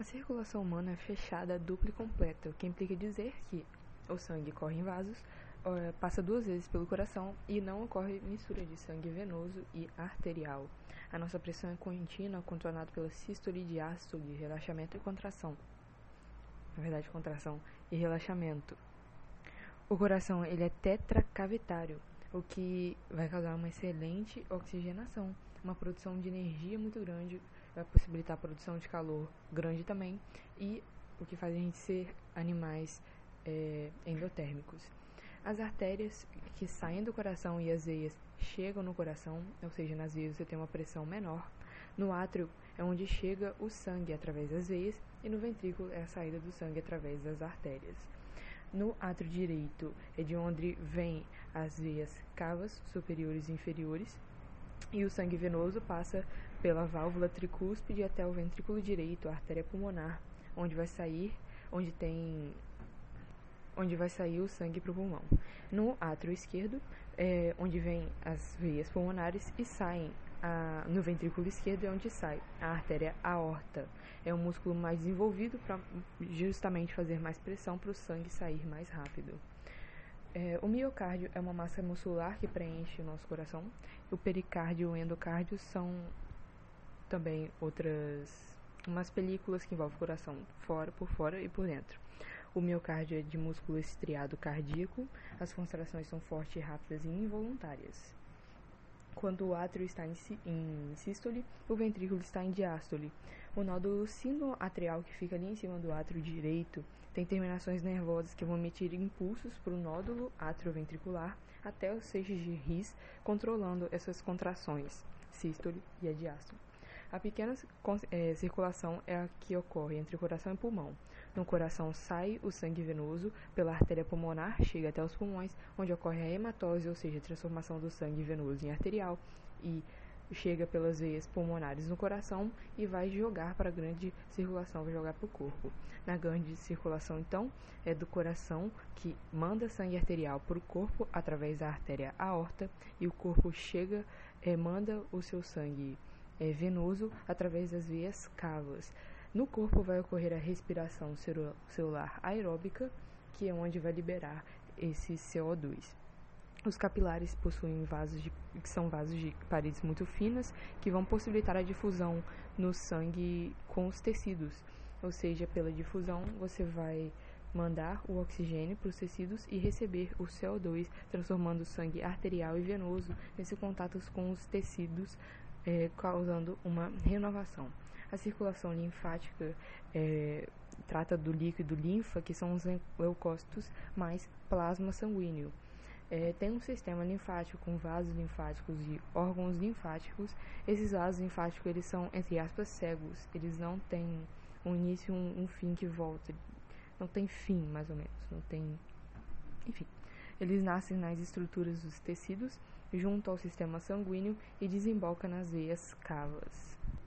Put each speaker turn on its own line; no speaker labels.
A circulação humana é fechada, dupla e completa, o que implica dizer que o sangue corre em vasos, passa duas vezes pelo coração e não ocorre mistura de sangue venoso e arterial. A nossa pressão é contínua, contornada pela sístole, diástole, relaxamento e contração. Na verdade, contração e relaxamento. O coração ele é tetracavitário, o que vai causar uma excelente oxigenação, uma produção de energia muito grande, vai possibilitar a produção de calor grande também e o que faz a gente ser animais é, endotérmicos. As artérias que saem do coração e as veias chegam no coração, ou seja, nas veias você tem uma pressão menor. No átrio é onde chega o sangue através das veias e no ventrículo é a saída do sangue através das artérias. No átrio direito é de onde vêm as veias cavas superiores e inferiores e o sangue venoso passa pela válvula tricúspide até o ventrículo direito, a artéria pulmonar, onde vai sair, onde tem onde vai sair o sangue para o pulmão. No átrio esquerdo, é onde vem as veias pulmonares e saem a, no ventrículo esquerdo é onde sai a artéria aorta. É um músculo mais desenvolvido para justamente fazer mais pressão para o sangue sair mais rápido. É, o miocárdio é uma massa muscular que preenche o nosso coração. O pericárdio e o endocárdio são também outras umas películas que envolvem o coração fora, por fora e por dentro. O miocárdio é de músculo estriado cardíaco, as contrações são fortes, rápidas e involuntárias. Quando o átrio está em, sístole, o ventrículo está em diástole. O nódulo sinoatrial que fica ali em cima do átrio direito tem terminações nervosas que vão emitir impulsos para o nódulo atrioventricular até os seixos de His, controlando essas contrações, sístole e a diástole. A pequena é, circulação é a que ocorre entre o coração e o pulmão. No coração sai o sangue venoso pela artéria pulmonar, chega até os pulmões, onde ocorre a hematose, ou seja, a transformação do sangue venoso em arterial, e chega pelas veias pulmonares no coração e vai jogar para a grande circulação, vai jogar para o corpo. Na grande circulação, então, é do coração que manda sangue arterial para o corpo através da artéria aorta e o corpo chega, é, manda o seu sangue é, venoso através das veias cavas. No corpo vai ocorrer a respiração celular aeróbica, que é onde vai liberar esse CO2. Os capilares possuem vasos de, que são vasos de paredes muito finas que vão possibilitar a difusão no sangue com os tecidos. Ou seja, pela difusão você vai mandar o oxigênio para os tecidos e receber o CO2, transformando o sangue arterial e venoso nesse contato com os tecidos é, causando uma renovação. A circulação linfática é, trata do líquido linfa, que são os leucócitos mais plasma sanguíneo. É, tem um sistema linfático com vasos linfáticos e órgãos linfáticos. Esses vasos linfáticos eles são entre aspas cegos. Eles não têm um início um, um fim que volta. Não tem fim, mais ou menos. Não tem, enfim. Eles nascem nas estruturas dos tecidos junto ao sistema sanguíneo e desemboca nas veias cavas.